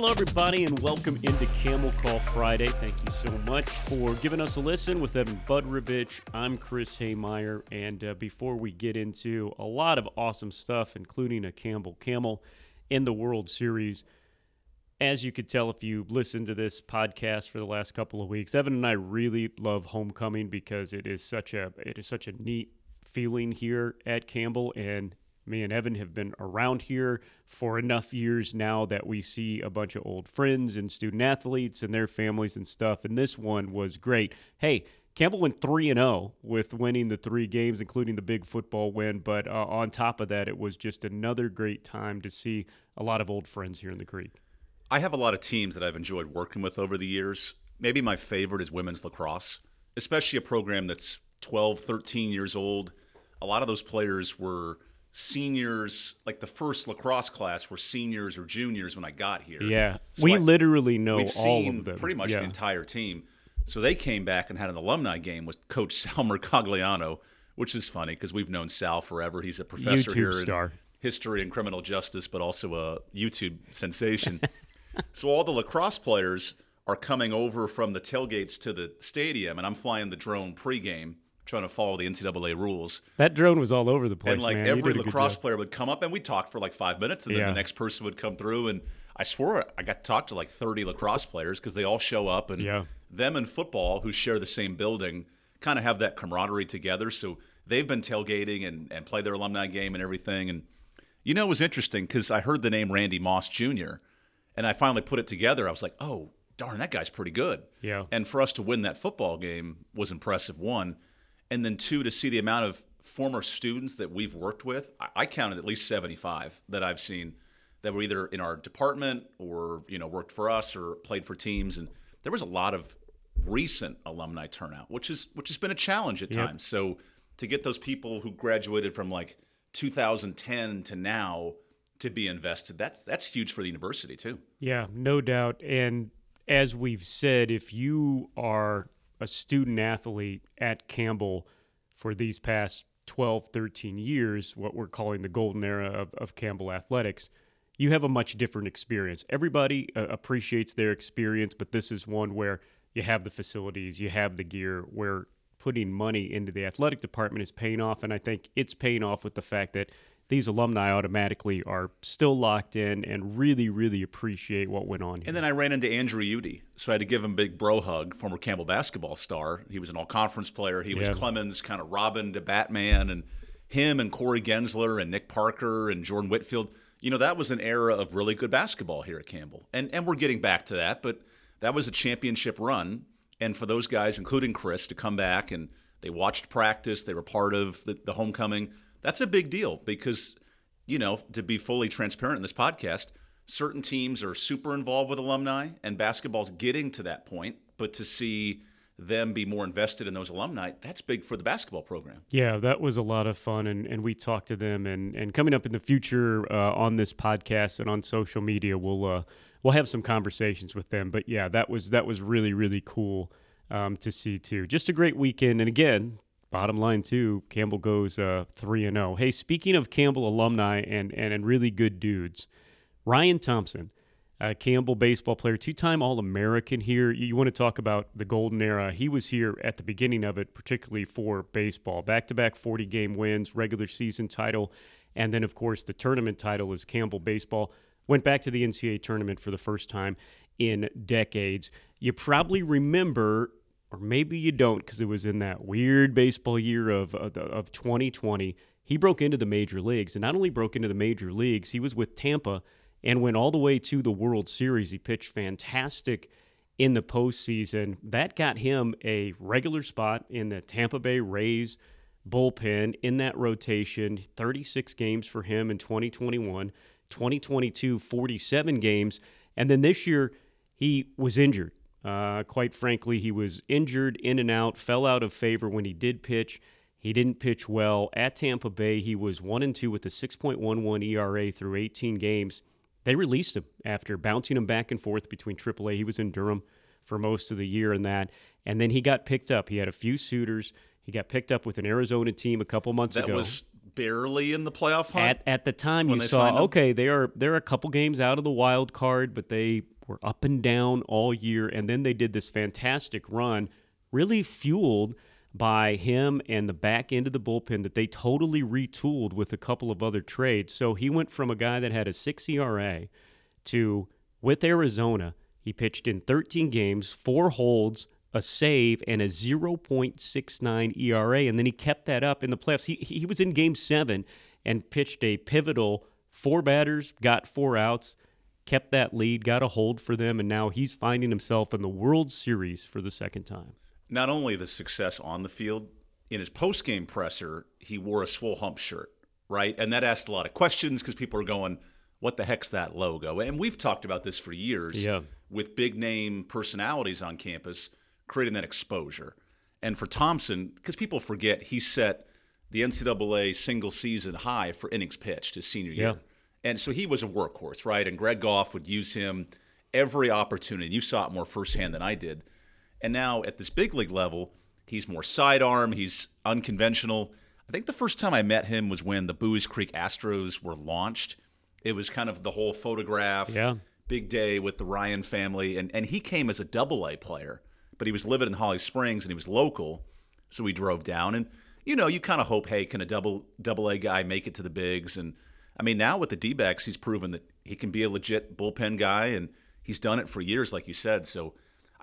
Hello, everybody, and welcome into Camel Call Friday. Thank you so much for giving us a listen with Evan Budrovich. I'm Chris Hemeyer, and uh, before we get into a lot of awesome stuff, including a Campbell Camel in the World Series, as you could tell if you listened to this podcast for the last couple of weeks, Evan and I really love homecoming because it is such a it is such a neat feeling here at Campbell, and me and Evan have been around here for enough years now that we see a bunch of old friends and student athletes and their families and stuff. And this one was great. Hey, Campbell went 3 and 0 with winning the three games, including the big football win. But uh, on top of that, it was just another great time to see a lot of old friends here in the Creek. I have a lot of teams that I've enjoyed working with over the years. Maybe my favorite is women's lacrosse, especially a program that's 12, 13 years old. A lot of those players were seniors, like the first lacrosse class were seniors or juniors when I got here. Yeah, so we I, literally know all of them. Pretty much yeah. the entire team. So they came back and had an alumni game with Coach Sal Mercogliano, which is funny because we've known Sal forever. He's a professor YouTube here star. in history and criminal justice, but also a YouTube sensation. so all the lacrosse players are coming over from the tailgates to the stadium, and I'm flying the drone pregame trying to follow the NCAA rules. That drone was all over the place. And like man. every lacrosse player would come up and we'd talk for like five minutes and then yeah. the next person would come through and I swore I got to talk to like 30 lacrosse players because they all show up and yeah. them and football who share the same building kind of have that camaraderie together. So they've been tailgating and, and play their alumni game and everything. And you know, it was interesting because I heard the name Randy Moss Jr. and I finally put it together. I was like, oh, darn, that guy's pretty good. Yeah. And for us to win that football game was impressive. One and then two to see the amount of former students that we've worked with I, I, counted at least 75 that i've seen that were either in our department or you know worked for us or played for teams. And there was a lot of recent alumni turnout which is which has been a challenge at yep. times. So to get those people who graduated from like 2010 to now to be invested that's that's huge for the university too. Yeah no doubt. And as we've said if you are a student athlete at Campbell for these past 12, 13 years, what we're calling the golden era of, of Campbell athletics, you have a much different experience. Everybody uh, appreciates their experience, but this is one where you have the facilities, you have the gear, where putting money into the athletic department is paying off. And I think it's paying off with the fact that these alumni automatically are still locked in and really, really appreciate what went on here. And then I ran into Andrew Eudy, so I had to give him a big bro hug, former Campbell basketball star. He was an all conference player. He was yeah. Clemons' kind of Robin to Batman, and him and Corey Gensler and Nick Parker and Jordan Whitfield. You know, that was an era of really good basketball here at Campbell. And, and we're getting back to that, but that was a championship run. And for those guys, including Chris, to come back and they watched practice, they were part of the, the homecoming – that's a big deal because, you know, to be fully transparent in this podcast, certain teams are super involved with alumni and basketball's getting to that point. But to see them be more invested in those alumni, that's big for the basketball program. Yeah, that was a lot of fun. And, and we talked to them. And, and coming up in the future uh, on this podcast and on social media, we'll, uh, we'll have some conversations with them. But yeah, that was, that was really, really cool. Um, to see too. Just a great weekend, and again, bottom line too, Campbell goes uh, three and zero. Oh. Hey, speaking of Campbell alumni and and, and really good dudes, Ryan Thompson, uh, Campbell baseball player, two time All American here. You, you want to talk about the golden era? He was here at the beginning of it, particularly for baseball. Back to back forty game wins, regular season title, and then of course the tournament title is Campbell baseball. Went back to the NCAA tournament for the first time in decades. You probably remember or maybe you don't because it was in that weird baseball year of, of, of 2020. He broke into the major leagues, and not only broke into the major leagues, he was with Tampa and went all the way to the World Series. He pitched fantastic in the postseason. That got him a regular spot in the Tampa Bay Rays bullpen in that rotation. 36 games for him in 2021, 2022, 47 games. And then this year, he was injured. Uh, quite frankly, he was injured in and out, fell out of favor when he did pitch. He didn't pitch well at Tampa Bay. He was one and two with a 6.11 ERA through 18 games. They released him after bouncing him back and forth between AAA. He was in Durham for most of the year and that, and then he got picked up. He had a few suitors. He got picked up with an Arizona team a couple months that ago. That was barely in the playoff hunt. At, at the time, you saw okay, they are they're a couple games out of the wild card, but they were up and down all year, and then they did this fantastic run, really fueled by him and the back end of the bullpen that they totally retooled with a couple of other trades. So he went from a guy that had a six ERA to with Arizona, he pitched in 13 games, four holds, a save, and a 0.69 ERA. And then he kept that up in the playoffs. He, he was in game seven and pitched a pivotal four batters, got four outs, kept that lead, got a hold for them, and now he's finding himself in the World Series for the second time. Not only the success on the field, in his post-game presser, he wore a swole hump shirt, right? And that asked a lot of questions because people are going, what the heck's that logo? And we've talked about this for years yeah. with big name personalities on campus creating that exposure. And for Thompson, because people forget he set the NCAA single season high for innings pitched his senior year. Yeah. And so he was a workhorse, right? And Greg Goff would use him every opportunity. You saw it more firsthand than I did. And now at this big league level, he's more sidearm, he's unconventional. I think the first time I met him was when the Buies Creek Astros were launched. It was kind of the whole photograph, yeah. big day with the Ryan family. And, and he came as a double A player, but he was living in Holly Springs and he was local. So we drove down. And, you know, you kind of hope, hey, can a double double A guy make it to the bigs? And I mean, now with the D backs, he's proven that he can be a legit bullpen guy. And he's done it for years, like you said. So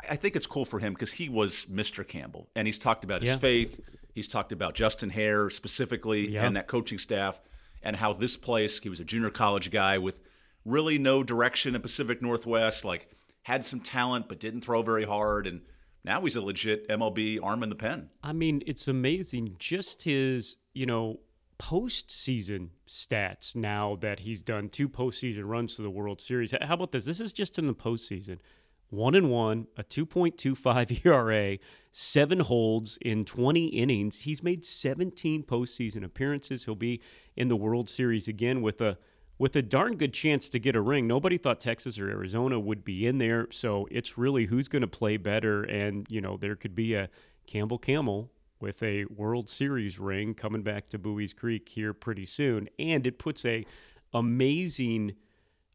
I, I think it's cool for him because he was Mr. Campbell. And he's talked about his Yeah. faith. He's talked about Justin Haire specifically Yeah. and that coaching staff and how this place, he was a junior college guy with really no direction in Pacific Northwest, like had some talent but didn't throw very hard. And now he's a legit MLB arm in the pen. I mean, it's amazing just his, you know, postseason stats now that he's done two postseason runs to the World Series. How about this? This is just in the postseason. One and one, a 2.25 ERA, seven holds in 20 innings. He's made 17 postseason appearances. He'll be in the World Series again with a with a darn good chance to get a ring. Nobody thought Texas or Arizona would be in there, so it's really who's going to play better. And you know, there could be a Campbell Camel with a World Series ring coming back to Buies Creek here pretty soon, and it puts a amazing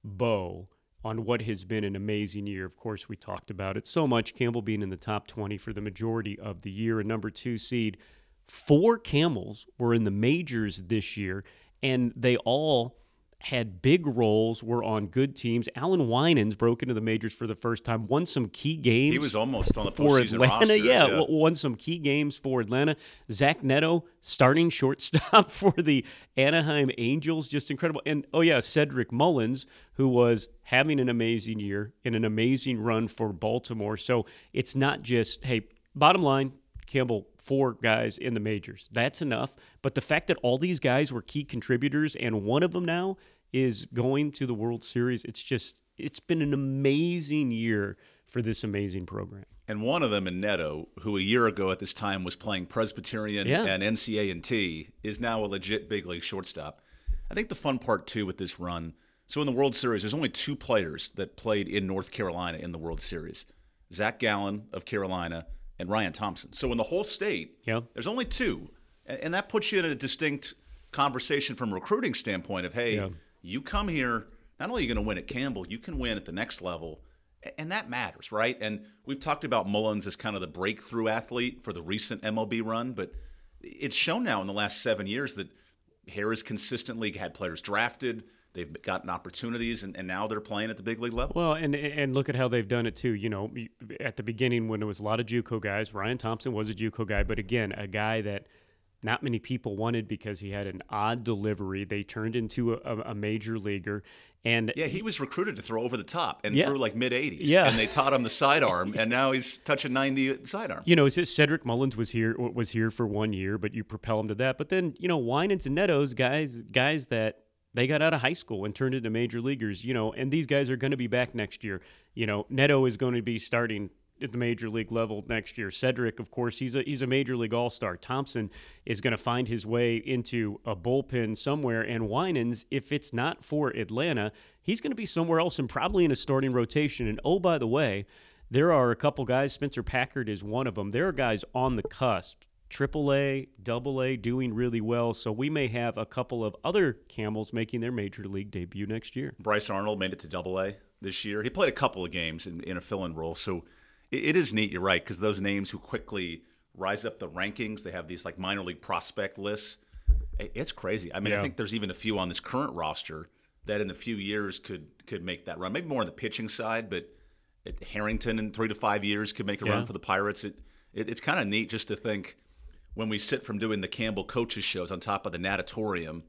bow on what has been an amazing year. Of course, we talked about it so much. Campbell being in the top 20 for the majority of the year, a number two seed. Four Camels were in the majors this year, and they all had big roles, were on good teams. Allan Winans broke into the majors for the first time, won some key games. He was almost on the for Atlanta. roster. Yeah, w- won some key games for Atlanta. Zach Neto starting shortstop for the Anaheim Angels, just incredible. And oh yeah, Cedric Mullins, who was having an amazing year and an amazing run for Baltimore. So it's not just hey, bottom line, Campbell, four guys in the majors. That's enough. But the fact that all these guys were key contributors and one of them now is going to the World Series, it's just it's been an amazing year for this amazing program. And one of them in Neto, who a year ago at this time was playing Presbyterian Yeah. and NCA and T, is now a legit big league shortstop. I think the fun part too with this run. So in the World Series, there's only two players that played in North Carolina in the World Series: Zach Gallen of Carolina and Ryan Thompson. So in the whole state, Yeah. there's only two, and, that puts you in a distinct conversation from a recruiting standpoint of hey, Yeah. you come here, not only are you going to win at Campbell, you can win at the next level. And that matters, right? And we've talked about Mullins as kind of the breakthrough athlete for the recent MLB run, but it's shown now in the last seven years that Haire's consistently had players drafted. They've gotten opportunities, and, and now they're playing at the big league level. Well, and and look at how they've done it too. You know, at the beginning when there was a lot of JUCO guys, Ryan Thompson was a JUCO guy, but again, a guy that not many people wanted because he had an odd delivery. They turned into a, a major leaguer, and Yeah, he was recruited to throw over the top and Yeah. threw like mid 80s. Yeah. And they taught him the sidearm, and now he's touching 90 at sidearm. you know, Cedric Mullins was here was here for one year, but you propel him to that. But then you know, Winans and Netos, guys, guys that they got out of high school and turned into major leaguers. You know, and these guys are going to be back next year. You know, Neto is going to be starting at the major league level next year. Cedric, of course, he's a he's a major league all star. Thompson is going to find his way into a bullpen somewhere, and Winans, if it's not for Atlanta, he's going to be somewhere else and probably in a starting rotation. And oh, by the way. There are a couple guys. Spencer Packard is one of them. There are guys on the cusp triple A, double A doing really well. So we may have a couple of other Camels making their major league debut next year. Bryce Arnold made it to double A this year. He played a couple of games in, in a fill in role. So it, it is neat, you're right, because those names who quickly rise up the rankings, they have these like minor league prospect lists. It's crazy. I mean, yeah. I think there's even a few on this current roster that in a few years could could make that run. Maybe more on the pitching side, but Harrington in three to five years could make a yeah. run for the Pirates. It, it it's kind of neat just to think when we sit from doing the Campbell coaches shows on top of the natatorium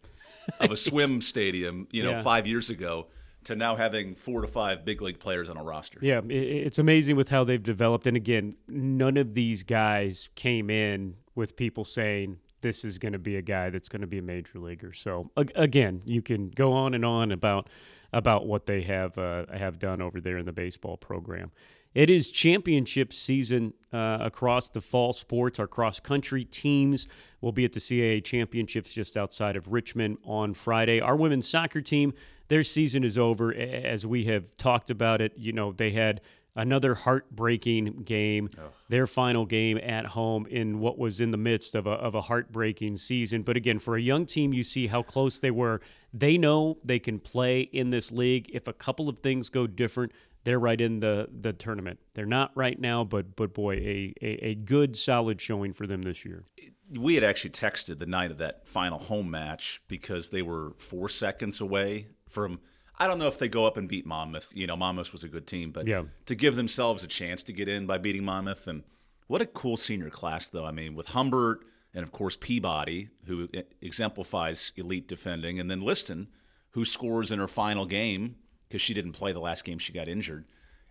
of a swim stadium, you know, yeah. five years ago to now having four to five big league players on a roster. Yeah, it's amazing with how they've developed. And again, none of these guys came in with people saying this is going to be a guy that's going to be a major leaguer. So again, you can go on and on about about what they have uh, have done over there in the baseball program. It is championship season uh, across the fall sports. Our cross country teams will be at the CAA championships just outside of Richmond on Friday. Our women's soccer team, their season is over. As we have talked about it, you know, they had another heartbreaking game, Ugh. their final game at home in what was in the midst of a, of a heartbreaking season. But again, for a young team, you see how close they were. They know they can play in this league. If a couple of things go different, they're right in the the tournament. They're not right now, but but boy, a, a, a good solid showing for them this year. We had actually texted the night of that final home match because they were four seconds away from. I don't know if they go up and beat Monmouth. You know, Monmouth was a good team, but yeah. to give themselves a chance to get in by beating Monmouth, and what a cool senior class, though. I mean, with Humbert and of course Peabody, who exemplifies elite defending, and then Liston, who scores in her final game because she didn't play the last game she got injured.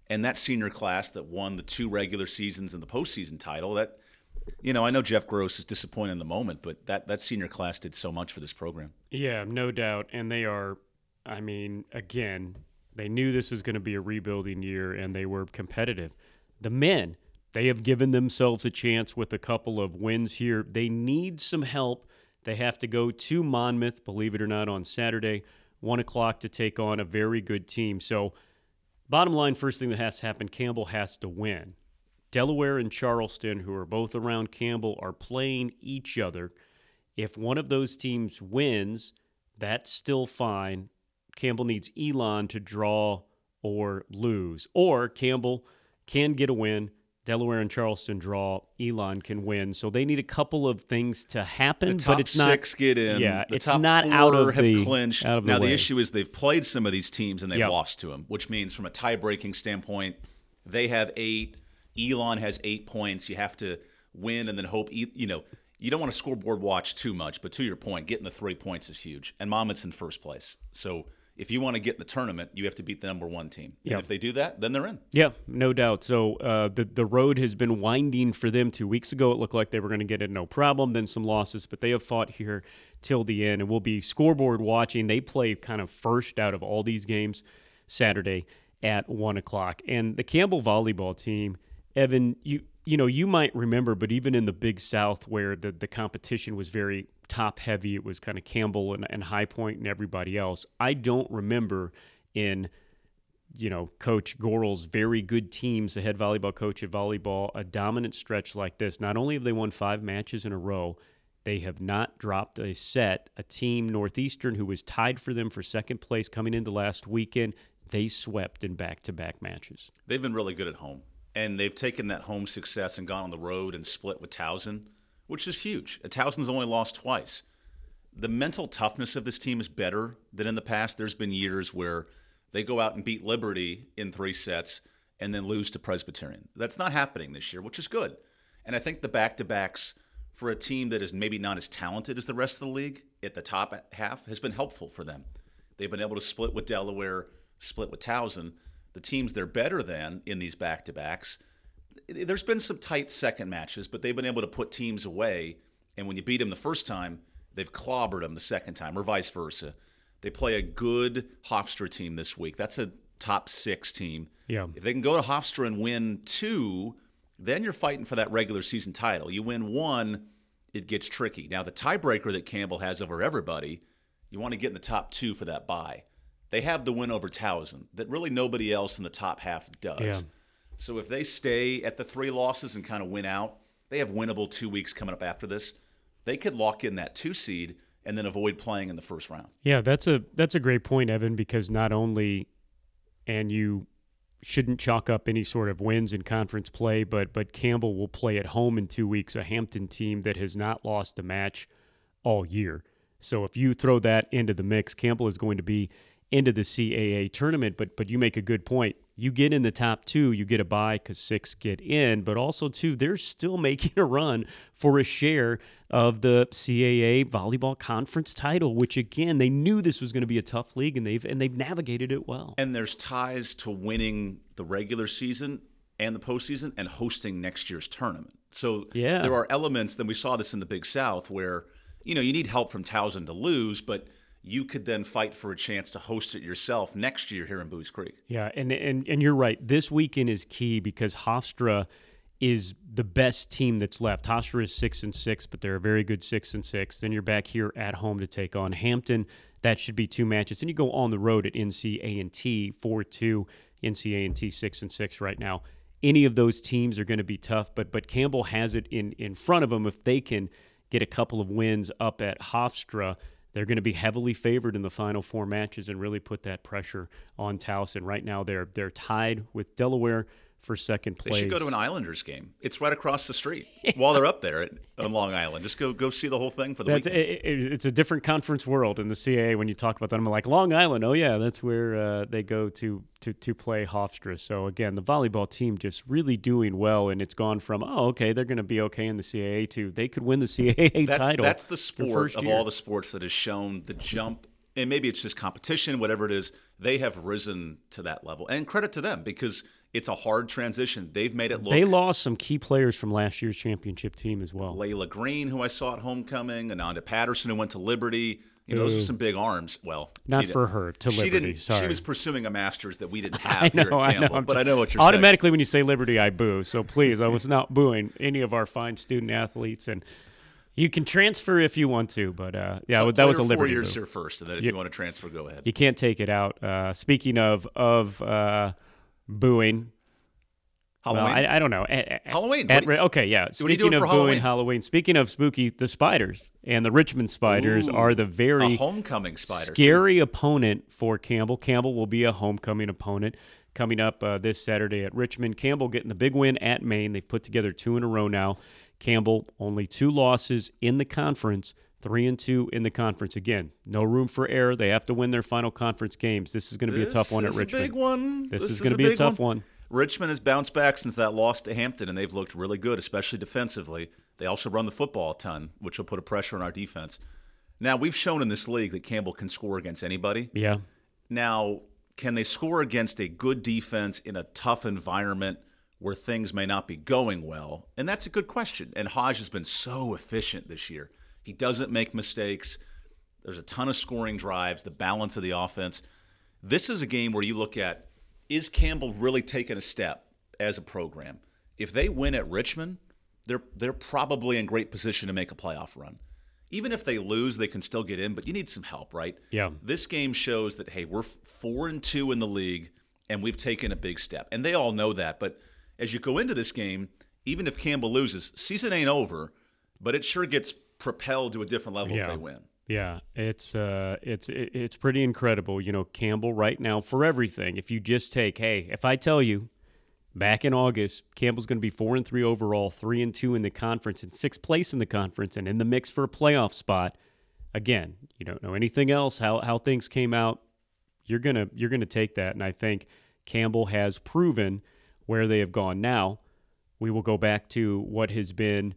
And that senior class that won the two regular seasons and the postseason title, that you know, I know Jeff Gross is disappointed in the moment, but that that senior class did so much for this program. Yeah, no doubt. And they are I mean, again, they knew this was going to be a rebuilding year and they were competitive. The men, they have given themselves a chance with a couple of wins here. They need some help. They have to go to Monmouth, believe it or not, on Saturday one o'clock to take on a very good team. So, bottom line, first thing that has to happen Campbell has to win. Delaware and Charleston, who are both around Campbell, are playing each other. If one of those teams wins, that's still fine. Campbell needs Elon to draw or lose, or Campbell can get a win Delaware and Charleston draw, Elon can win. So they need a couple of things to happen, but it's not six get in. Yeah, the it's not out of have the clinched. Out of now the, the, issue is they've played some of these teams and they've yep. lost to them, which means from a tie-breaking standpoint, they have eight. Elon has eight points. You have to win and then hope. You know, you don't want to scoreboard watch too much, but to your point, getting the three points is huge. And Monmouth's in first place, so if you want to get in the tournament, you have to beat the number one team. And if they do that, then they're in. Yeah, no doubt. So uh, the the road has been winding for them. Two weeks ago, it looked like they were going to get it no problem. Then some losses, but they have fought here till the end, and we'll be scoreboard watching. They play kind of first out of all these games Saturday at one o'clock, and the Campbell volleyball team. Evan, you you know you might remember, but even in the Big South, where the the competition was very top heavy. It was kind of Campbell and, and High Point and everybody else. I don't remember in you know, Coach Gorel's very good teams, the head volleyball coach of volleyball, a dominant stretch like this. Not only have they won five matches in a row, they have not dropped a set. A team, Northeastern, who was tied for them for second place coming into last weekend, they swept in back to back matches. They've been really good at home. And they've taken that home success and gone on the road and split with Towson which is huge. Towson's only lost twice. The mental toughness of this team is better than in the past. There's been years where they go out and beat Liberty in three sets and then lose to Presbyterian. That's not happening this year, which is good. And I think the back to backs for a team that is maybe not as talented as the rest of the league at the top half has been helpful for them. They've been able to split with Delaware, split with Towson. The teams they're better than in these back to backs there's been some tight second matches, but they've been able to put teams away. And when you beat them the first time, they've clobbered them the second time, or vice versa. They play a good Hofstra team this week. That's a top six team. Yeah. If they can go to Hofstra and win two, then you're fighting for that regular season title. You win one, it gets tricky. Now, the tiebreaker that Campbell has over everybody, you want to get in the top two for that bye. They have the win over Towson that really nobody else in the top half does. Yeah. So if they stay at the three losses and kind of win out, they have winnable two weeks coming up after this. They could lock in that two seed and then avoid playing in the first round. Yeah, that's a that's a great point, Evan, because not only and you shouldn't chalk up any sort of wins in conference play, but but Campbell will play at home in two weeks, a Hampton team that has not lost a match all year. So if you throw that into the mix, Campbell is going to be into the CAA tournament. But but you make a good point. You get in the top two, you get a bye because six get in, but also too, they're still making a run for a share of the CAA volleyball conference title, which again they knew this was going to be a tough league, and they've and they've navigated it well. And there's ties to winning the regular season and the postseason and hosting next year's tournament. So yeah. there are elements. Then we saw this in the Big South where you know you need help from Towson to lose, but you could then fight for a chance to host it yourself next year here in Buies Creek. Yeah, and and and you're right. This weekend is key because Hofstra is the best team that's left. Hofstra is six and six, but they're a very good six and six. Then you're back here at home to take on Hampton. That should be two matches. Then you go on the road at NC A&T four two. NC A&T six and six right now. Any of those teams are going to be tough, but but Campbell has it in in front of them if they can get a couple of wins up at Hofstra they're going to be heavily favored in the final four matches and really put that pressure on Towson. Right now, they're they're tied with Delaware for second place. They should go to an Islanders game. It's right across the street while they're up there at, on Long Island. Just go go see the whole thing for the that's, weekend. It, it, it's a different conference world in the CAA when you talk about that. I'm like Long Island. Oh yeah, that's where uh, they go to to to play Hofstra. So again, the volleyball team just really doing well, and it's gone from oh okay they're going to be okay in the CAA to they could win the CAA that's, title. That's the sport of all the sports that has shown the jump and maybe it's just competition, whatever it is, they have risen to that level. And credit to them because it's a hard transition. They've made it look. They lost some key players from last year's championship team as well. Layla Green, who I saw at homecoming, Ananda Patterson, who went to Liberty. You know, those are some big arms. Well, not for her to she Liberty. Didn't, Sorry. She was pursuing a master's that we didn't have I know, here at Campbell. I know. But I know what you're saying. automatically saying. when you say Liberty, I boo. So please, I was not booing any of our fine student athletes and you can transfer if you want to, but uh, yeah, that was a four liberty. years move. here first, and then if you, you, want to transfer, go ahead. You can't take it out. Uh, speaking of of uh, booing, Halloween. Well, I, I, don't know. At, Halloween. At, okay, yeah. Speaking of booing Halloween? Halloween, speaking of spooky, the spiders and the Richmond Spiders Ooh, are the very homecoming spider. Scary too. opponent for Campbell. Campbell will be a homecoming opponent coming up uh, this Saturday at Richmond. Campbell getting the big win at Maine. They've put together two in a row now. Campbell only two losses in the conference, three and two in the conference. Again, no room for error. They have to win their final conference games. This is going to be a tough one at Richmond. big one. This, this is, going to be a tough one. one. Richmond has bounced back since that loss to Hampton, and they've looked really good, especially defensively. They also run the football a ton, which will put a pressure on our defense. Now, we've shown in this league that Campbell can score against anybody. Yeah. Now, can they score against a good defense in a tough environment where things may not be going well? And that's a good question. And Hajj has been so efficient this year. He doesn't make mistakes. There's a ton of scoring drives, the balance of the offense. This is a game where you look at is Campbell really taking a step as a program? If they win at Richmond, they're they're probably in great position to make a playoff run. Even if they lose, they can still get in, but you need some help, right? Yeah. This game shows that hey, we're 4 and 2 in the league and we've taken a big step. And they all know that, but as you go into this game, even if Campbell loses, season ain't over, but it sure gets propelled to a different level yeah. if they win. Yeah, it's uh, it's it's pretty incredible. You know, Campbell right now for everything. If you just take, hey, if I tell you, back in August, Campbell's going to be four and three overall, three and two in the conference, and sixth place in the conference, and in the mix for a playoff spot. Again, you don't know anything else. How how things came out, you're gonna you're gonna take that, and I think Campbell has proven where they have gone. Now, we will go back to what has been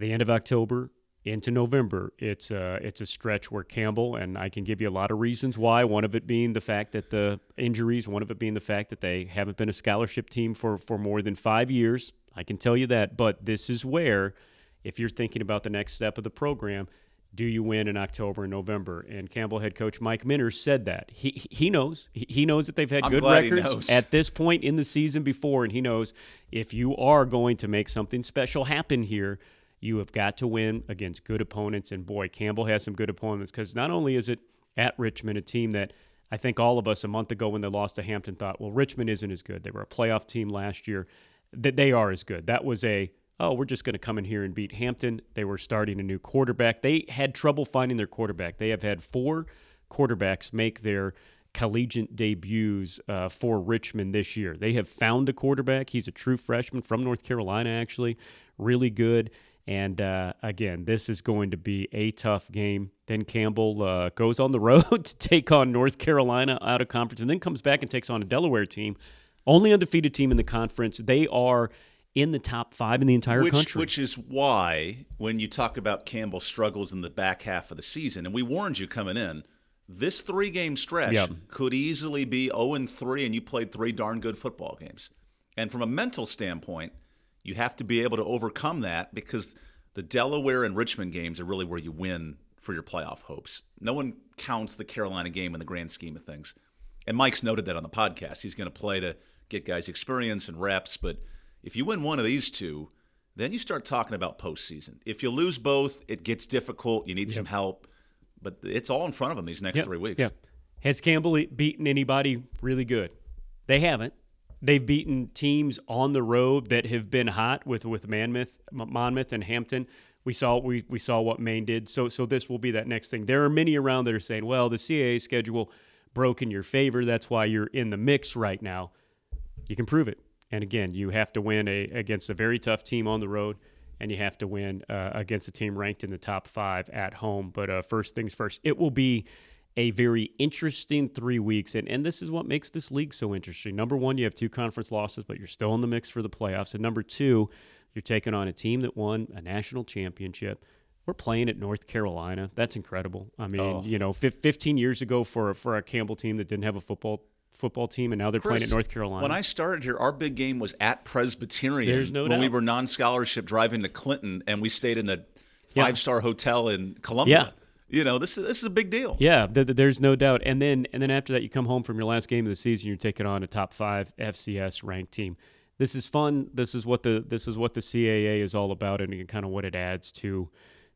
the end of October into November. It's a, it's a stretch where Campbell, and I can give you a lot of reasons why, one of it being the fact that the injuries, one of it being the fact that they haven't been a scholarship team for, for more than five years. I can tell you that. But this is where, if you're thinking about the next step of the program, do you win in October and November? And Campbell head coach Mike Minter said that. He he knows. He knows that they've had I'm good records at this point in the season before, and he knows if you are going to make something special happen here, you have got to win against good opponents. And boy, Campbell has some good opponents because not only is it at Richmond, a team that I think all of us a month ago when they lost to Hampton thought, well, Richmond isn't as good. They were a playoff team last year. That they are as good. That was a oh, we're just going to come in here and beat Hampton. They were starting a new quarterback. They had trouble finding their quarterback. They have had four quarterbacks make their collegiate debuts uh, for Richmond this year. They have found a quarterback. He's a true freshman from North Carolina, actually. Really good. And uh, again, this is going to be a tough game. Then Campbell uh, goes on the road to take on North Carolina out of conference and then comes back and takes on a Delaware team, only undefeated team in the conference. They are in the top five in the entire which, country. Which is why, when you talk about Campbell's struggles in the back half of the season, and we warned you coming in, this three game stretch yep. could easily be 0 and 3, and you played three darn good football games. And from a mental standpoint, you have to be able to overcome that because the Delaware and Richmond games are really where you win for your playoff hopes. No one counts the Carolina game in the grand scheme of things. And Mike's noted that on the podcast. He's going to play to get guys experience and reps. But if you win one of these two, then you start talking about postseason. If you lose both, it gets difficult. You need yep. some help. But it's all in front of them these next yep. three weeks. Yeah. Has Campbell beaten anybody really good? They haven't. They've beaten teams on the road that have been hot with with Monmouth, Monmouth and Hampton. We saw we we saw what Maine did. So so this will be that next thing. There are many around that are saying, well, the CAA schedule broke in your favor. That's why you're in the mix right now. You can prove it. And again, you have to win a, against a very tough team on the road, and you have to win uh, against a team ranked in the top five at home. But uh, first things first, it will be a very interesting three weeks. And, and this is what makes this league so interesting. Number one, you have two conference losses, but you're still in the mix for the playoffs. And number two, you're taking on a team that won a national championship. We're playing at North Carolina. That's incredible. I mean, oh. you know, 15 years ago for for a Campbell team that didn't have a football football team, and now they're Chris, playing at North Carolina. When I started here, our big game was at Presbyterian. There's no when doubt. we were non-scholarship driving to Clinton, and we stayed in a five-star yeah. hotel in Columbia. Yeah. You know, this is this is a big deal. Yeah, th- th- there's no doubt. And then and then after that, you come home from your last game of the season. You're taking on a top five FCS ranked team. This is fun. This is what the this is what the CAA is all about, and kind of what it adds to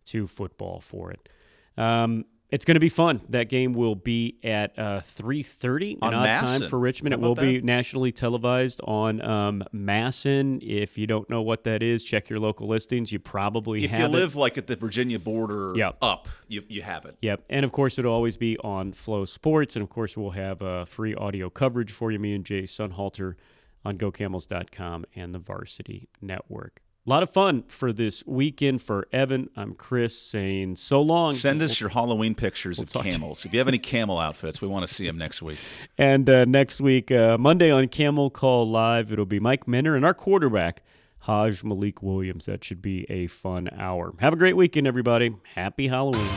to football for it. Um, it's going to be fun. That game will be at uh, 3.30, an odd MASN. time for Richmond. It will that? be nationally televised on um, MASN. If you don't know what that is, check your local listings. You probably if you it. live like at the Virginia border yep. up, you, you have it. Yep. And, of course, it'll always be on FloSports, And, of course, we'll have uh, free audio coverage for you, me and Jay Sunhalter on GoCamels.com and the Varsity Network. A lot of fun for this weekend for Evan. I'm Chris saying so long. Send us your Halloween pictures we'll of camels. if you have any camel outfits, we want to see them next week. And uh, next week, uh, Monday on Camel Call Live, it'll be Mike Minter and our quarterback, Hajj-Malik Williams. That should be a fun hour. Have a great weekend, everybody. Happy Halloween.